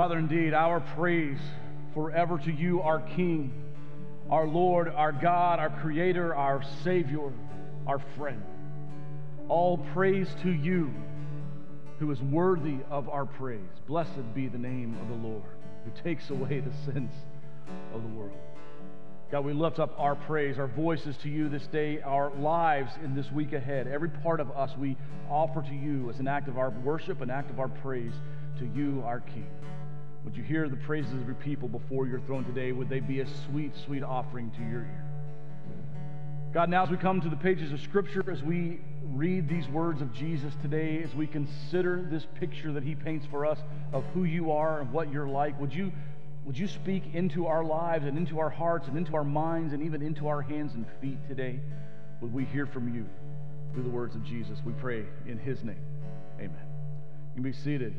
Father, indeed, our praise forever to you, our King, our Lord, our God, our Creator, our Savior, our friend. All praise to you who is worthy of our praise. Blessed be the name of the Lord who takes away the sins of the world. God, we lift up our praise, our voices to you this day, our lives in this week ahead. Every part of us we offer to you as an act of our worship, an act of our praise to you, our King. Would you hear the praises of your people before your throne today? Would they be a sweet, sweet offering to your ear? God, now as we come to the pages of Scripture, as we read these words of Jesus today, as we consider this picture that he paints for us of who you are and what you're like, would you would you speak into our lives and into our hearts and into our minds and even into our hands and feet today? Would we hear from you through the words of Jesus? We pray in his name. Amen. You can be seated.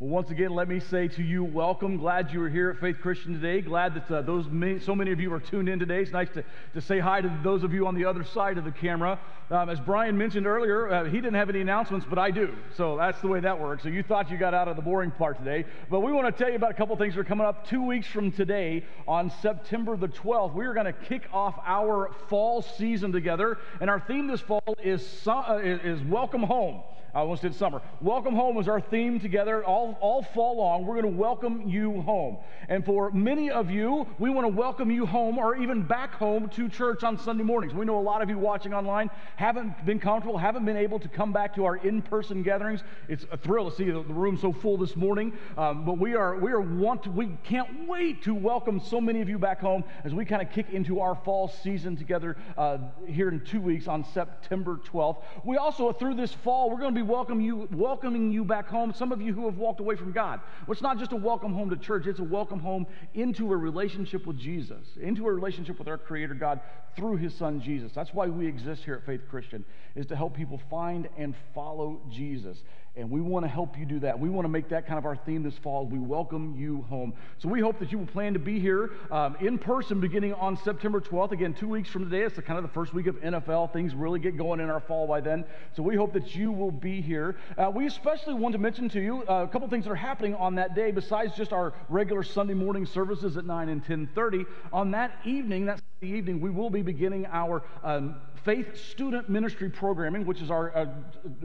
Well, once again, let me say to you, welcome. Glad you are here at Faith Christian today. Glad that uh, those many, so many of you are tuned in today. It's nice to, to say hi to those of you on the other side of the camera. Um, as Brian mentioned earlier, uh, he didn't have any announcements, but I do. So that's the way that works. So you thought you got out of the boring part today. But we want to tell you about a couple things that are coming up two weeks from today on September the 12th. We are going to kick off our fall season together. And our theme this fall is, uh, is Welcome Home. I almost did summer. Welcome home is our theme together all, all fall long. We're going to welcome you home. And for many of you, we want to welcome you home or even back home to church on Sunday mornings. We know a lot of you watching online haven't been comfortable, haven't been able to come back to our in person gatherings. It's a thrill to see the, the room so full this morning. Um, but we are, we are want to, we can't wait to welcome so many of you back home as we kind of kick into our fall season together uh, here in two weeks on September 12th. We also, through this fall, we're going to be be welcome you, welcoming you back home. Some of you who have walked away from God. Well, it's not just a welcome home to church, it's a welcome home into a relationship with Jesus, into a relationship with our Creator God through His Son Jesus. That's why we exist here at Faith Christian, is to help people find and follow Jesus. And we want to help you do that. We want to make that kind of our theme this fall. We welcome you home. So we hope that you will plan to be here um, in person beginning on September 12th. Again, two weeks from today. It's the, kind of the first week of NFL. Things really get going in our fall by then. So we hope that you will be here. Uh, we especially want to mention to you uh, a couple things that are happening on that day besides just our regular Sunday morning services at 9 and 10:30. On that evening, that evening, we will be beginning our um, faith student ministry programming, which is our uh,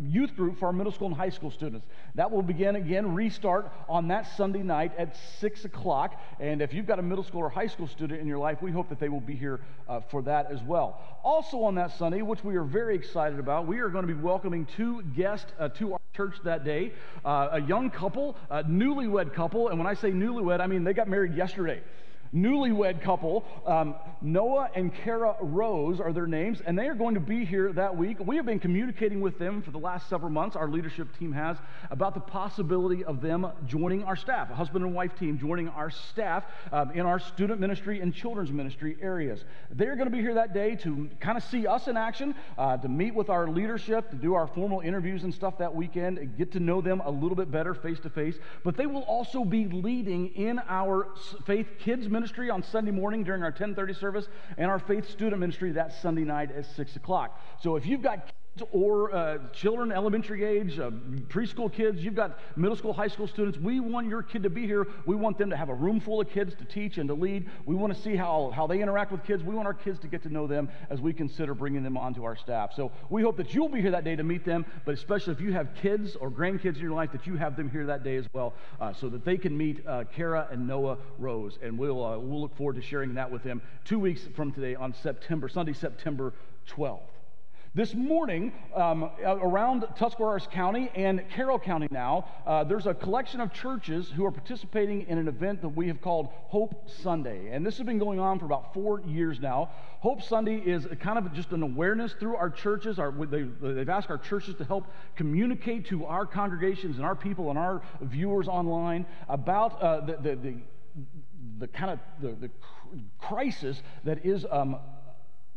youth group for our middle school and high school students. That will begin again, restart on that Sunday night at 6 o'clock. And if you've got a middle school or high school student in your life, we hope that they will be here uh, for that as well. Also on that Sunday, which we are very excited about, we are going to be welcoming two guests uh, to our church that day uh, a young couple, a newlywed couple. And when I say newlywed, I mean they got married yesterday newlywed couple. Um, Noah and Kara Rose are their names, and they are going to be here that week. We have been communicating with them for the last several months, our leadership team has, about the possibility of them joining our staff, a husband and wife team joining our staff um, in our student ministry and children's ministry areas. They're going to be here that day to kind of see us in action, uh, to meet with our leadership, to do our formal interviews and stuff that weekend, get to know them a little bit better face to face. But they will also be leading in our faith kids ministry on Sunday morning during our 1030 service and our faith student ministry that Sunday night at 6 o'clock. So if you've got or uh, children elementary age, uh, preschool kids, you've got middle school, high school students. We want your kid to be here. We want them to have a room full of kids to teach and to lead. We want to see how, how they interact with kids. We want our kids to get to know them as we consider bringing them onto our staff. So we hope that you'll be here that day to meet them, but especially if you have kids or grandkids in your life, that you have them here that day as well uh, so that they can meet uh, Kara and Noah Rose. And we'll, uh, we'll look forward to sharing that with them two weeks from today on September, Sunday, September 12th. This morning, um, around Tuscarawas County and Carroll County now, uh, there's a collection of churches who are participating in an event that we have called Hope Sunday. And this has been going on for about four years now. Hope Sunday is kind of just an awareness through our churches. Our, they, they've asked our churches to help communicate to our congregations and our people and our viewers online about uh, the, the, the, the, kind of the, the crisis that is um,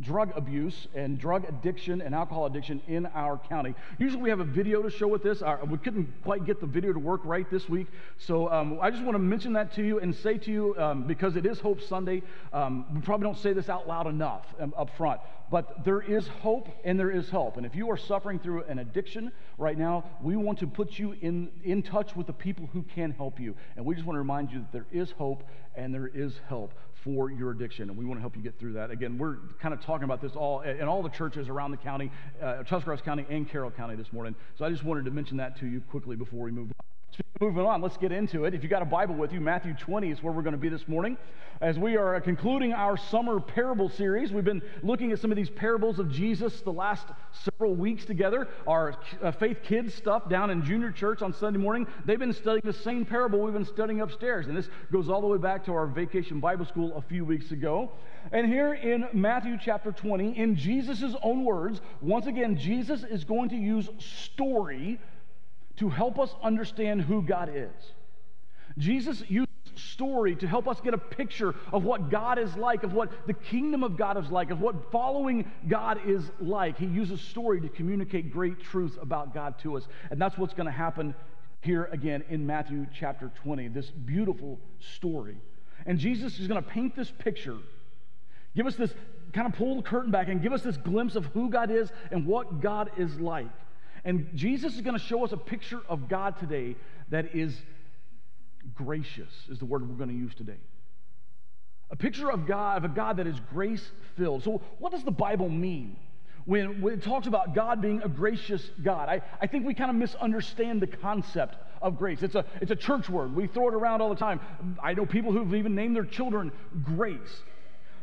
drug abuse and drug addiction and alcohol addiction in our county. Usually we have a video to show with this. Our, we couldn't quite get the video to work right this week. So um, I just want to mention that to you and say to you, um, because it is Hope Sunday, um, we probably don't say this out loud enough um, up front, but there is hope and there is help. And if you are suffering through an addiction right now, we want to put you in, in touch with the people who can help you. And we just want to remind you that there is hope and there is help for your addiction. And we want to help you get through that. Again, we're kind of talking about this all in all the churches around the county, uh, Tuscarawas County and Carroll County this morning. So I just wanted to mention that to you quickly before we move on. Moving on, let's get into it. If you got a Bible with you, Matthew 20 is where we're going to be this morning. As we are concluding our summer parable series, we've been looking at some of these parables of Jesus the last several weeks together. Our uh, Faith Kids stuff down in junior church on Sunday morning, they've been studying the same parable we've been studying upstairs. And this goes all the way back to our vacation Bible school a few weeks ago. And here in Matthew chapter 20, in Jesus' own words, once again, Jesus is going to use story to help us understand who God is. Jesus used story to help us get a picture of what God is like, of what the kingdom of God is like, of what following God is like. He uses story to communicate great truths about God to us. And that's what's going to happen here again in Matthew chapter 20, this beautiful story. And Jesus is going to paint this picture, give us this kind of pull the curtain back and give us this glimpse of who God is and what God is like. And Jesus is going to show us a picture of God today that is gracious, is the word we're going to use today. A picture of God, of a God that is grace filled. So, what does the Bible mean when, when it talks about God being a gracious God? I, I think we kind of misunderstand the concept of grace. It's a, it's a church word. We throw it around all the time. I know people who've even named their children grace.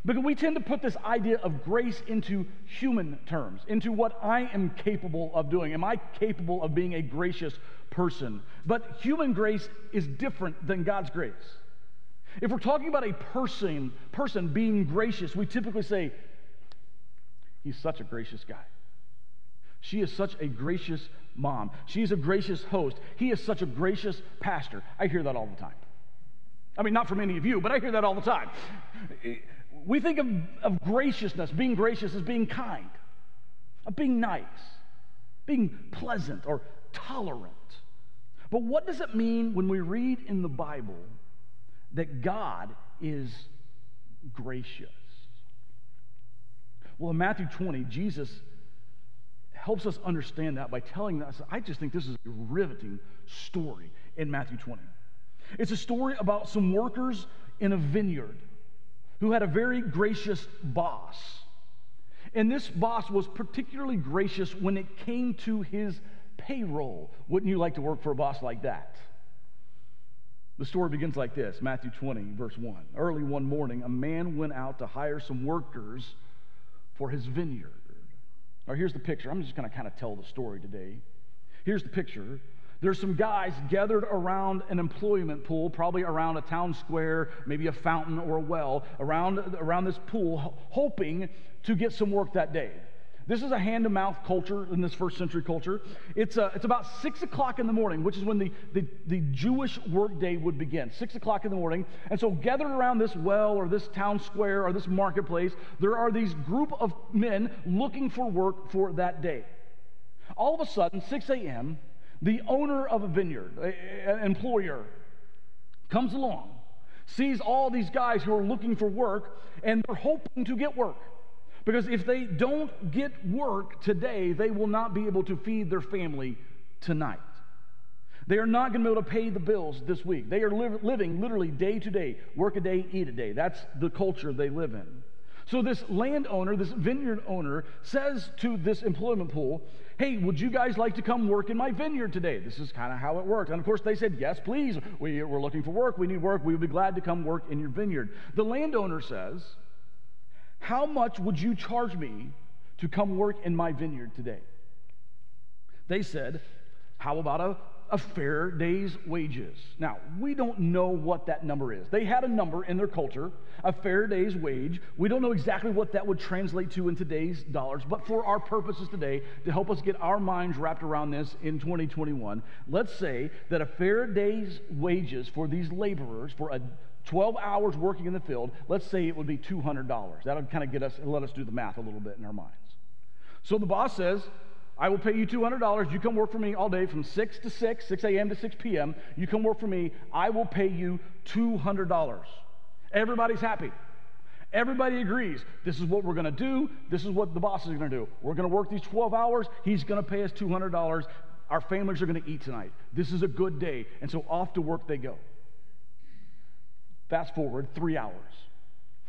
Because we tend to put this idea of grace into human terms, into what I am capable of doing. Am I capable of being a gracious person? But human grace is different than God's grace. If we're talking about a person, person being gracious, we typically say, He's such a gracious guy. She is such a gracious mom. She is a gracious host. He is such a gracious pastor. I hear that all the time. I mean, not from any of you, but I hear that all the time we think of, of graciousness, being gracious as being kind, of being nice, being pleasant or tolerant. But what does it mean when we read in the Bible that God is gracious? Well, in Matthew 20, Jesus helps us understand that by telling us, I just think this is a riveting story in Matthew 20. It's a story about some workers in a vineyard who had a very gracious boss. And this boss was particularly gracious when it came to his payroll. Wouldn't you like to work for a boss like that? The story begins like this Matthew 20, verse 1. Early one morning, a man went out to hire some workers for his vineyard. Now, here's the picture. I'm just going to kind of tell the story today. Here's the picture there's some guys gathered around an employment pool, probably around a town square, maybe a fountain or a well, around, around this pool, hoping to get some work that day. This is a hand to mouth culture in this first century culture. It's, uh, it's about six o'clock in the morning, which is when the, the, the Jewish workday would begin. Six o'clock in the morning. And so, gathered around this well or this town square or this marketplace, there are these group of men looking for work for that day. All of a sudden, 6 a.m., the owner of a vineyard, an employer, comes along, sees all these guys who are looking for work, and they're hoping to get work. Because if they don't get work today, they will not be able to feed their family tonight. They are not going to be able to pay the bills this week. They are li- living literally day to day, work a day, eat a day. That's the culture they live in. So, this landowner, this vineyard owner, says to this employment pool, Hey, would you guys like to come work in my vineyard today? This is kind of how it worked. And of course, they said, Yes, please. We, we're looking for work. We need work. We would be glad to come work in your vineyard. The landowner says, How much would you charge me to come work in my vineyard today. They said, How about a, a fair day's wages? Now, we don't know what that number is. They had a number in their culture, a fair day's wage. We don't know exactly what that would translate to in today's dollars, but for our purposes today, to help us get our minds wrapped around this in 2021, let's say that a fair day's wages for these laborers for a 12 hours working in the field, let's say it would be $200. That'll kind of get us, let us do the math a little bit in our minds. So the boss says, I will pay you $200. You come work for me all day from 6 to 6, 6 a.m. to 6 p.m. You come work for me. I will pay you $200. Everybody's happy. Everybody agrees. This is what we're going to do. This is what the boss is going to do. We're going to work these 12 hours. He's going to pay us $200. Our families are going to eat tonight. This is a good day. And so off to work they go. Fast forward three hours.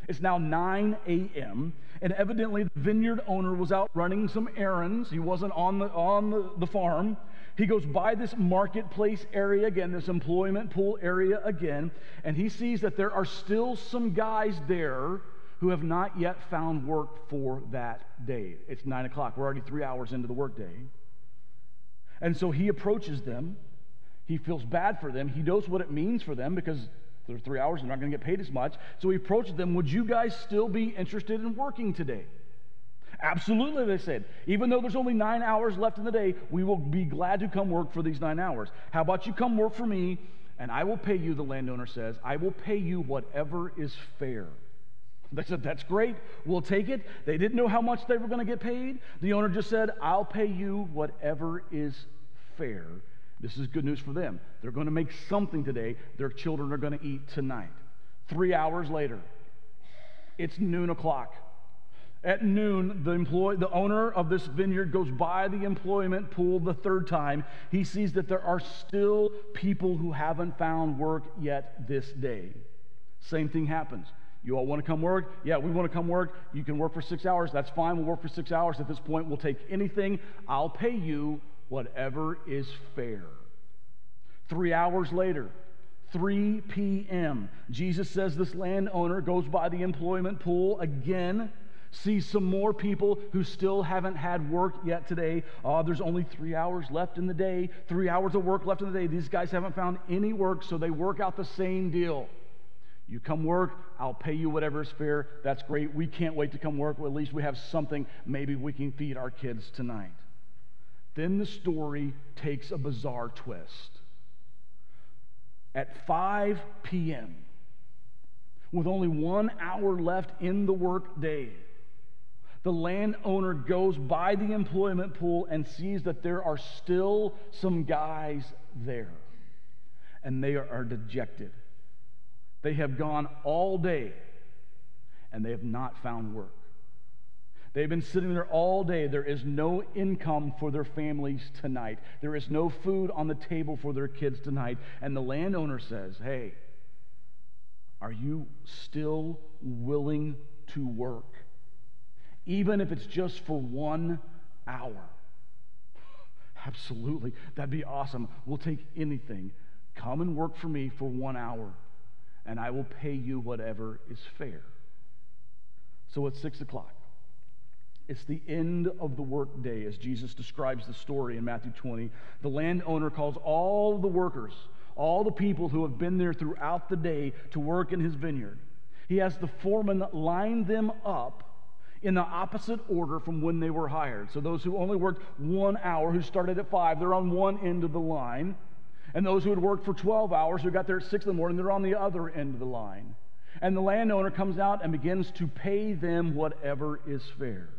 It's now 9 a.m., and evidently the vineyard owner was out running some errands. He wasn't on the, on the, the farm. He goes by this marketplace area again, this employment pool area again, and he sees that there are still some guys there who have not yet found work for that day. It's 9 o'clock. We're already three hours into the workday. And so he approaches them. He feels bad for them. He knows what it means for them because they're three hours, they're not going to get paid as much. So he approached them, Would you guys still be interested in working today? Absolutely, they said. Even though there's only nine hours left in the day, we will be glad to come work for these nine hours. How about you come work for me, and I will pay you, the landowner says, I will pay you whatever is fair. They said, That's great. We'll take it. They didn't know how much they were going to get paid. The owner just said, I'll pay you whatever is fair. This is good news for them. They're going to make something today. Their children are going to eat tonight. Three hours later, it's noon o'clock. At noon, the, employee, the owner of this vineyard goes by the employment pool the third time. He sees that there are still people who haven't found work yet this day. Same thing happens. You all want to come work? Yeah, we want to come work. You can work for six hours. That's fine. We'll work for six hours. At this point, we'll take anything. I'll pay you whatever is fair. Three hours later, 3 p.m., Jesus says this landowner goes by the employment pool again, sees some more people who still haven't had work yet today. Oh, there's only three hours left in the day, three hours of work left in the day. These guys haven't found any work, so they work out the same deal. You come work, I'll pay you whatever is fair. That's great. We can't wait to come work. Well, at least we have something. Maybe we can feed our kids tonight. Then the story takes a bizarre twist. At 5 p.m., with only one hour left in the workday, the landowner goes by the employment pool and sees that there are still some guys there. And they are dejected. They have gone all day and they have not found work. They've been sitting there all day. There is no income for their families tonight. There is no food on the table for their kids tonight. And the landowner says, Hey, are you still willing to work? Even if it's just for one hour. Absolutely. That'd be awesome. We'll take anything. Come and work for me for one hour, and I will pay you whatever is fair. So it's six o'clock. It's the end of the workday, as Jesus describes the story in Matthew 20. The landowner calls all the workers, all the people who have been there throughout the day to work in his vineyard. He has the foreman line them up in the opposite order from when they were hired. So those who only worked one hour, who started at five, they're on one end of the line. And those who had worked for 12 hours, who got there at six in the morning, they're on the other end of the line. And the landowner comes out and begins to pay them whatever is fair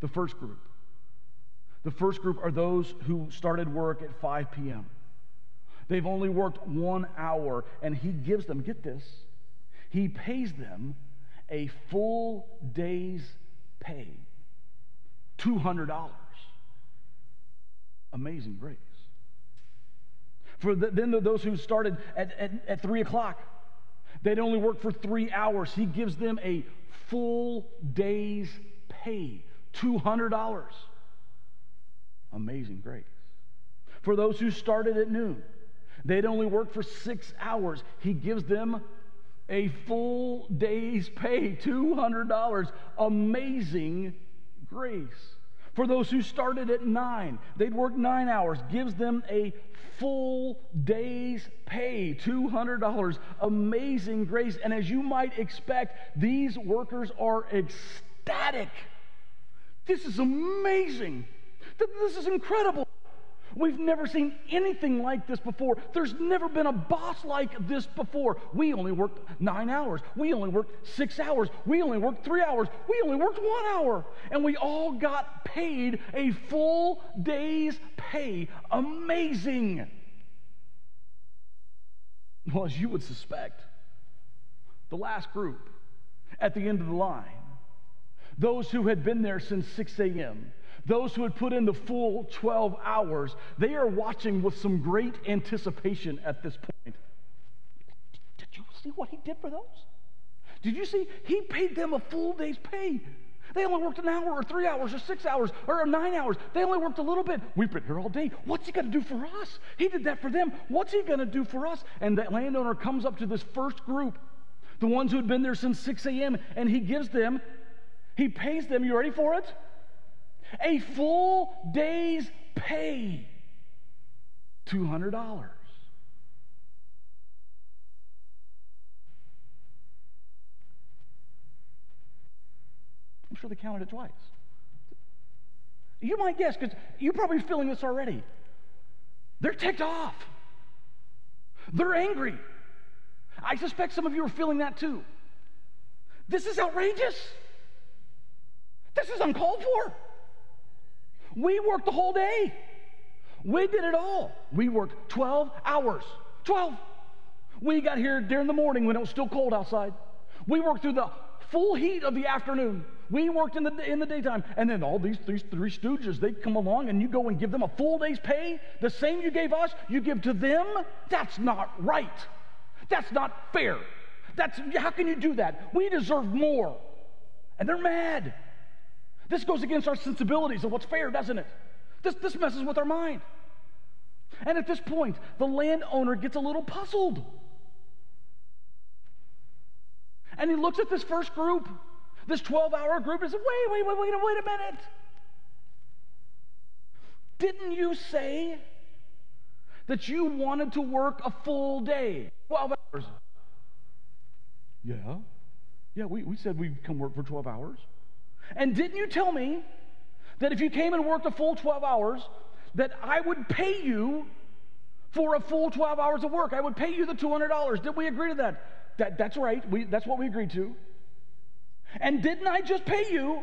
the first group. The first group are those who started work at 5 p.m. They've only worked one hour, and he gives them, get this, he pays them a full day's pay $200. Amazing grace. For the, then those who started at, at, at 3 o'clock, they'd only worked for three hours. He gives them a full day's pay $200. Amazing grace. For those who started at noon, they'd only work for six hours. He gives them a full day's pay, $200. Amazing grace. For those who started at nine, they'd work nine hours, gives them a full day's pay $200. Amazing grace. And as you might expect, these workers are ecstatic. This is amazing. This is incredible. We've never seen anything like this before. There's never been a boss like this before. We only worked nine hours. We only worked six hours. We only worked three hours. We only worked one hour. And we all got paid a full day's pay. Amazing. Well, as you would suspect, the last group at the end of the line, those who had been there since 6 a.m., those who had put in the full 12 hours, they are watching with some great anticipation at this point. Did you see what he did for those? Did you see? He paid them a full day's pay. They only worked an hour or three hours or six hours or nine hours. They only worked a little bit. We've been here all day. What's he going to do for us? He did that for them. What's he going to do for us? And that landowner comes up to this first group, the ones who had been there since 6 a.m., and he gives them, he pays them, you ready for it? a full day's pay $200. I'm sure they counted it twice. You might guess, because you're probably feeling this already. They're ticked off. They're angry. I suspect some of you are feeling that too. This is outrageous. This is uncalled for. We worked the whole day. We did it all. We worked 12 hours. 12. We got here during the morning when it was still cold outside. We worked through the full heat of the afternoon. We worked in the, in the daytime. And then all these, these three stooges, they come along and you go and give them a full day's pay. The same you gave us, you give to them. That's not right. That's not fair. That's, how can you do that? We deserve more. And they're mad. This goes against our sensibilities of what's fair, doesn't it? This, this messes with our mind. And at this point, the landowner gets a little puzzled. And he looks at this first group, this 12 hour group, and says, wait, wait, wait, wait, wait a minute. Didn't you say that you wanted to work a full day? 12 hours. Yeah. Yeah, we, we said we'd come work for 12 hours. And didn't you tell me that if you came and worked a full 12 hours, that I would pay you for a full 12 hours of work? I would pay you the $200. Did we agree to that? that that's right. We, that's what we agreed to. And didn't I just pay you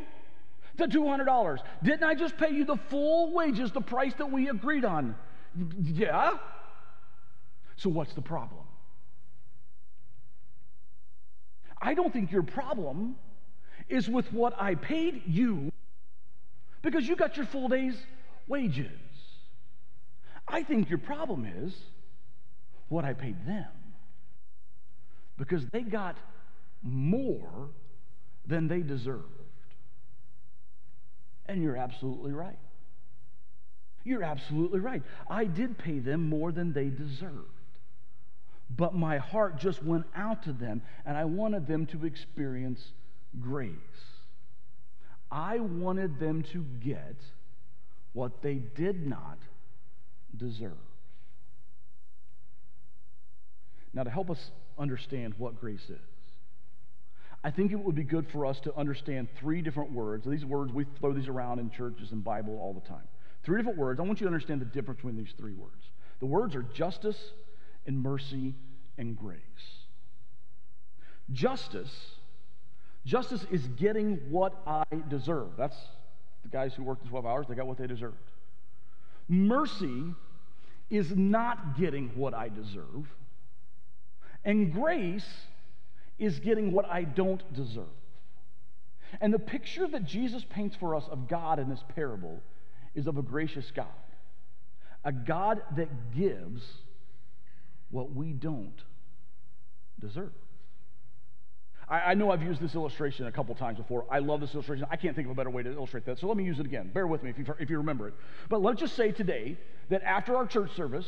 the $200? Didn't I just pay you the full wages, the price that we agreed on? Yeah. So what's the problem? I don't think your problem is with what I paid you because you got your full day's wages. I think your problem is what I paid them because they got more than they deserved. And you're absolutely right. You're absolutely right. I did pay them more than they deserved. But my heart just went out to them, and I wanted them to experience grace. I wanted them to get what they did not deserve. Now, to help us understand what grace is, I think it would be good for us to understand three different words. These words, we throw these around in churches and Bible all the time. Three different words. I want you to understand the difference between these three words. The words are justice and mercy and grace. Justice Justice is getting what I deserve. That's the guys who worked the 12 hours, they got what they deserved. Mercy is not getting what I deserve. And grace is getting what I don't deserve. And the picture that Jesus paints for us of God in this parable is of a gracious God, a God that gives what we don't deserve. I, I, know I've used this illustration a couple times before. I love this illustration. I can't think of a better way to illustrate that. So let me use it again. Bear with me if you, if you remember it. But let's just say today that after our church service,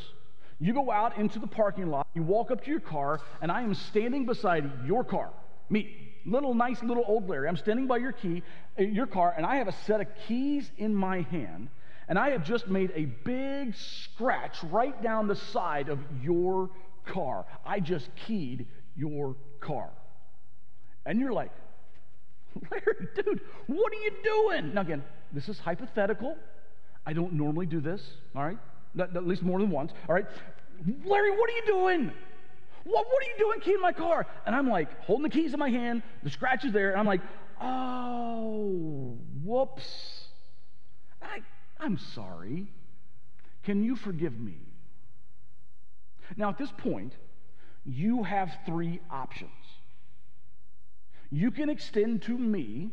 you go out into the parking lot, you walk up to your car, and I am standing beside your car, me. little nice little old Larry. I'm standing by your key, uh, your car, and I have a set of keys in my hand, and I have just made a big scratch right down the side of your car. I just keyed your car. And you're like, Larry, dude, what are you doing? Now, again, this is hypothetical. I don't normally do this, all right? At least more than once, all right? Larry, what are you doing? What, what are you doing keying my car? And I'm like, holding the keys in my hand, the scratch is there, and I'm like, oh, whoops. I, I'm sorry. Can you forgive me? Now, at this point, you have three options. You can extend to me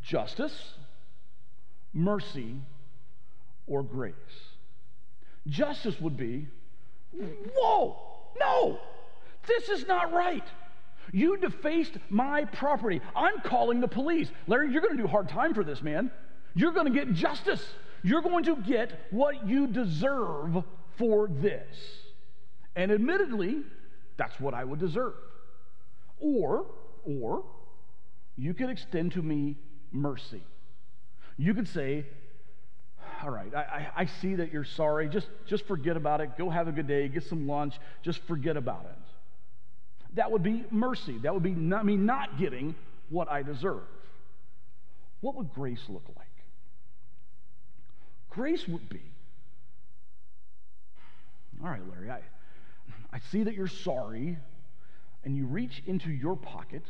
justice, mercy, or grace. Justice would be, whoa, no, this is not right. You defaced my property. I'm calling the police. Larry, you're going to do hard time for this, man. You're going to get justice. You're going to get what you deserve for this. And admittedly, that's what I would deserve. Or, or, you could extend to me mercy. You could say, all right, I, I, see that you're sorry. Just, just forget about it. Go have a good day. Get some lunch. Just forget about it. That would be mercy. That would be not, me not getting what I deserve. What would grace look like? Grace would be, all right, Larry, I, I see that you're sorry, and you reach into your pocket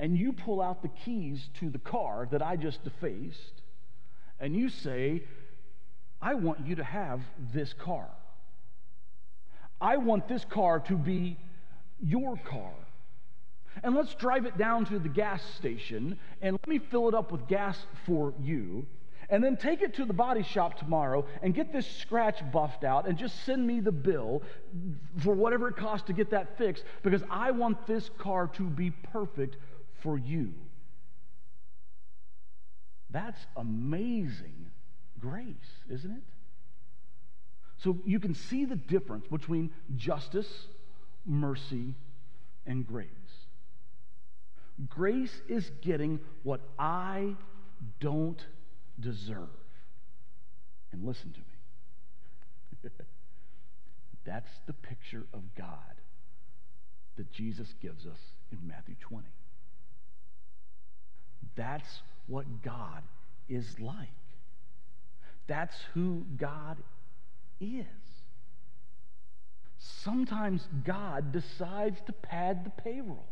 and you pull out the keys to the car that I just defaced, and you say, I want you to have this car. I want this car to be your car. And let's drive it down to the gas station and let me fill it up with gas for you. And then take it to the body shop tomorrow and get this scratch buffed out and just send me the bill for whatever it costs to get that fixed because I want this car to be perfect for you. That's amazing grace, isn't it? So you can see the difference between justice, mercy, and grace. Grace is getting what I don't deserve. And listen to me. That's the picture of God that Jesus gives us in Matthew 20. That's what God is like. That's who God is. Sometimes God decides to pad the payroll.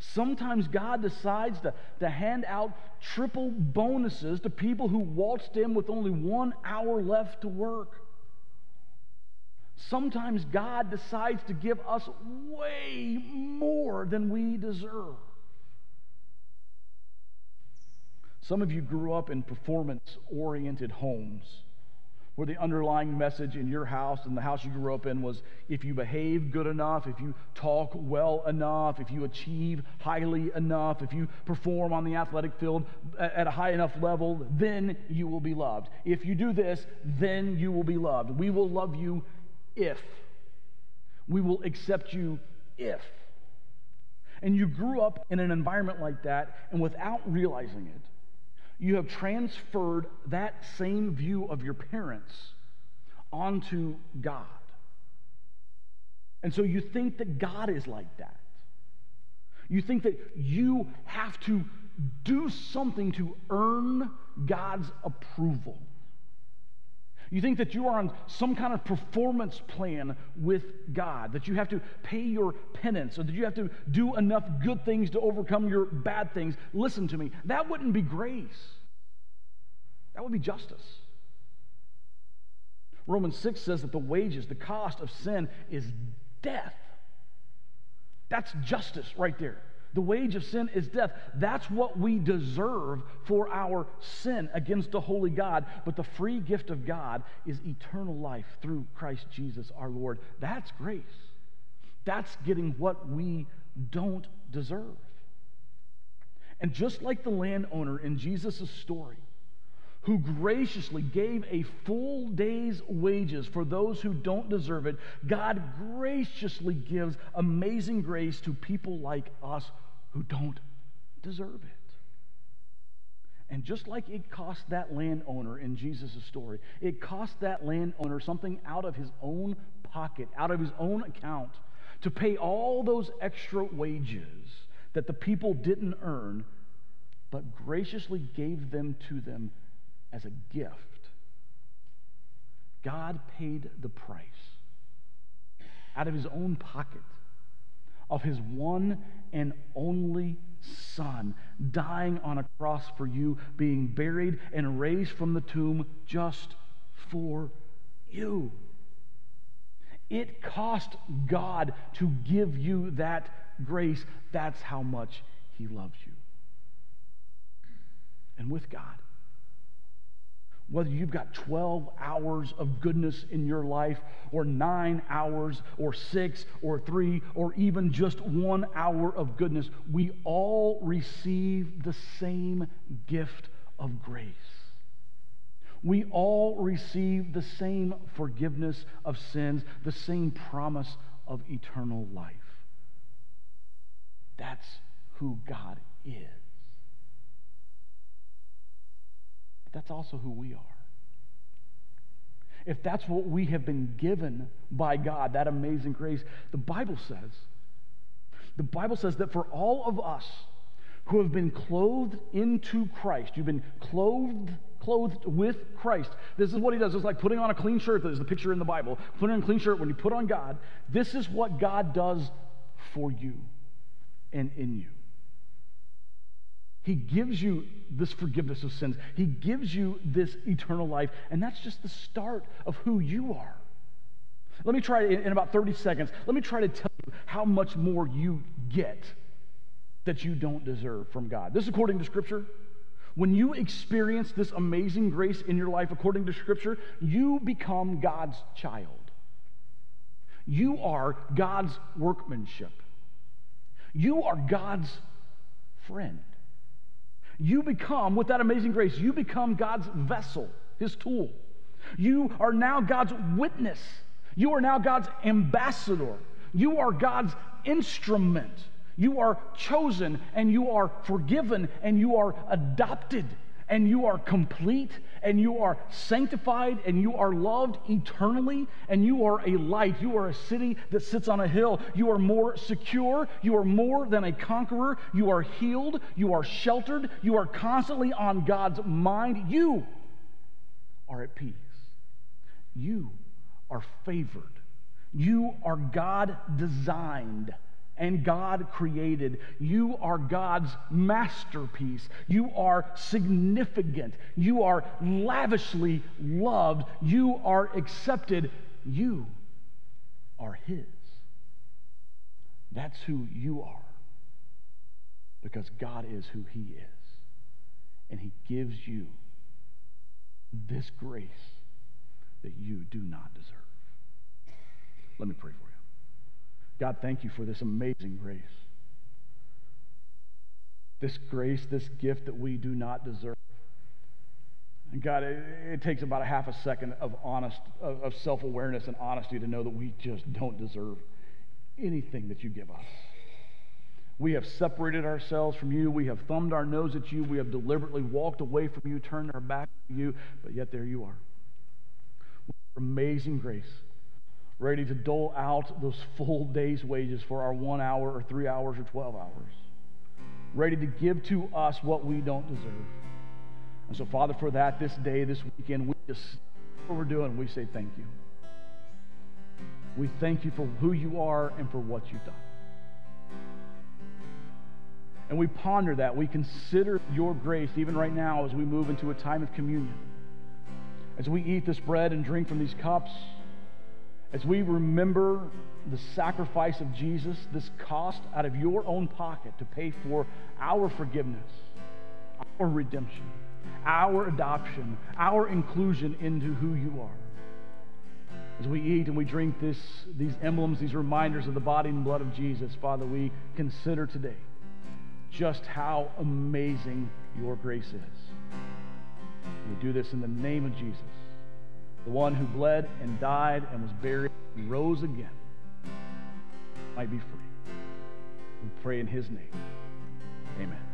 Sometimes God decides to, to hand out triple bonuses to people who waltzed in with only one hour left to work. Sometimes God decides to give us way more than we deserve. Some of you grew up in performance oriented homes where the underlying message in your house and the house you grew up in was if you behave good enough, if you talk well enough, if you achieve highly enough, if you perform on the athletic field at a high enough level, then you will be loved. If you do this, then you will be loved. We will love you if. We will accept you if. And you grew up in an environment like that, and without realizing it, you have transferred that same view of your parents onto God. And so you think that God is like that. You think that you have to do something to earn God's approval. You think that you are on some kind of performance plan with God, that you have to pay your penance, or that you have to do enough good things to overcome your bad things. Listen to me, that wouldn't be grace, that would be justice. Romans 6 says that the wages, the cost of sin is death. That's justice right there. The wage of sin is death. That's what we deserve for our sin against a holy God. But the free gift of God is eternal life through Christ Jesus our Lord. That's grace. That's getting what we don't deserve. And just like the landowner in Jesus' story, who graciously gave a full day's wages for those who don't deserve it, God graciously gives amazing grace to people like us who don't deserve it. And just like it cost that landowner in Jesus' story, it cost that landowner something out of his own pocket, out of his own account, to pay all those extra wages that the people didn't earn, but graciously gave them to them as a gift. God paid the price out of his own pocket of his one and only Son, dying on a cross for you, being buried and raised from the tomb just for you. It cost God to give you that grace. That's how much He loves you. And with God, whether you've got 12 hours of goodness in your life, or nine hours, or six, or three, or even just one hour of goodness, we all receive the same gift of grace. We all receive the same forgiveness of sins, the same promise of eternal life. That's who God is. That's also who we are. If that's what we have been given by God, that amazing grace, the Bible says, the Bible says that for all of us who have been clothed into Christ, you've been clothed clothed with Christ. This is what he does. It's like putting on a clean shirt. There's the picture in the Bible. Putting on a clean shirt when you put on God. This is what God does for you and in you. He gives you this forgiveness of sins. He gives you this eternal life. And that's just the start of who you are. Let me try in, about 30 seconds, let me try to tell you how much more you get that you don't deserve from God. This is according to Scripture. When you experience this amazing grace in your life, according to Scripture, you become God's child. You are God's workmanship. You are God's friend you become, with that amazing grace, you become God's vessel, his tool. You are now God's witness. You are now God's ambassador. You are God's instrument. You are chosen and you are forgiven and you are adopted and you are complete and you are sanctified and you are loved eternally and you are a light. You are a city that sits on a hill. You are more secure. You are more than a conqueror. You are healed. You are sheltered. You are constantly on God's mind. You are at peace. You are favored. You are God designed and God created. You are God's masterpiece. You are significant. You are lavishly loved. You are accepted. You are His. That's who you are because God is who He is. And He gives you this grace that you do not deserve. Let me pray for you. God, thank you for this amazing grace. This grace, this gift that we do not deserve. And God, it, it takes about a half a second of honest, of, of self awareness and honesty to know that we just don't deserve anything that you give us. We have separated ourselves from you. We have thumbed our nose at you. We have deliberately walked away from you, turned our back to you, but yet there you are. Amazing grace ready to dole out those full day's wages for our one hour or three hours or 12 hours, ready to give to us what we don't deserve. And so, Father, for that, this day, this weekend, we just, what we're doing, we say thank you. We thank you for who you are and for what you've done. And we ponder that. We consider your grace even right now as we move into a time of communion. As we eat this bread and drink from these cups, as we remember the sacrifice of Jesus, this cost out of your own pocket to pay for our forgiveness, our redemption, our adoption, our inclusion into who you are. As we eat and we drink this, these emblems, these reminders of the body and blood of Jesus, Father, we consider today just how amazing your grace is. We do this in the name of Jesus, the one who bled and died and was buried and rose again, might be free. We pray in his name. Amen.